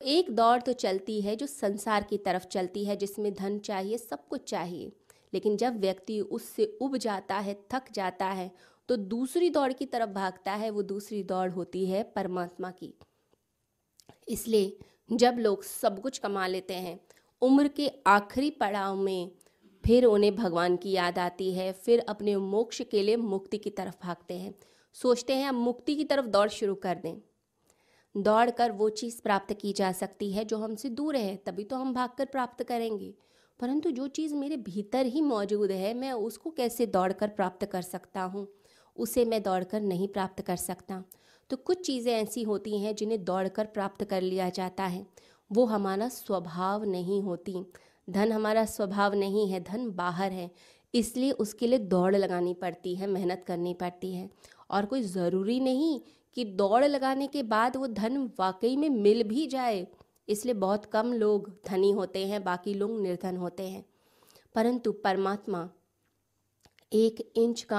एक दौड़ तो चलती है जो संसार की तरफ़ चलती है, जिसमें धन चाहिए, सब कुछ चाहिए। लेकिन जब व्यक्ति उससे उब जाता है, थक जाता है तो दूसरी दौड़ की तरफ़ भागता है, वो दूसरी दौड़ होती है परमात्मा की। इसलिए जब लोग सब कुछ कमा लेते हैं, उम्र के आखिरी पड़ाव में फिर उन्हें भगवान की याद आती है, फिर अपने मोक्ष के लिए मुक्ति की तरफ़ भागते हैं। सोचते हैं, अब मुक्ति की तरफ़ दौड़ शुरू कर दें। दौड़ कर वो चीज़ प्राप्त की जा सकती है जो हमसे दूर है, तभी तो हम भागकर प्राप्त करेंगे। परंतु जो चीज़ मेरे भीतर ही मौजूद है, मैं उसको कैसे दौड़ कर प्राप्त कर सकता हूँ? उसे मैं दौड़ कर नहीं प्राप्त कर सकता। तो कुछ चीज़ें ऐसी होती हैं जिन्हें दौड़ कर प्राप्त कर लिया जाता है। वो हमारा स्वभाव नहीं होती। धन हमारा स्वभाव नहीं है, धन बाहर है। इसलिए उसके लिए दौड़ लगानी पड़ती है, मेहनत करनी पड़ती है। और कोई ज़रूरी नहीं कि दौड़ लगाने के बाद वो धन वाकई में मिल भी जाए। इसलिए बहुत कम लोग धनी होते हैं, बाकी लोग निर्धन होते हैं। परंतु परमात्मा एक इंच का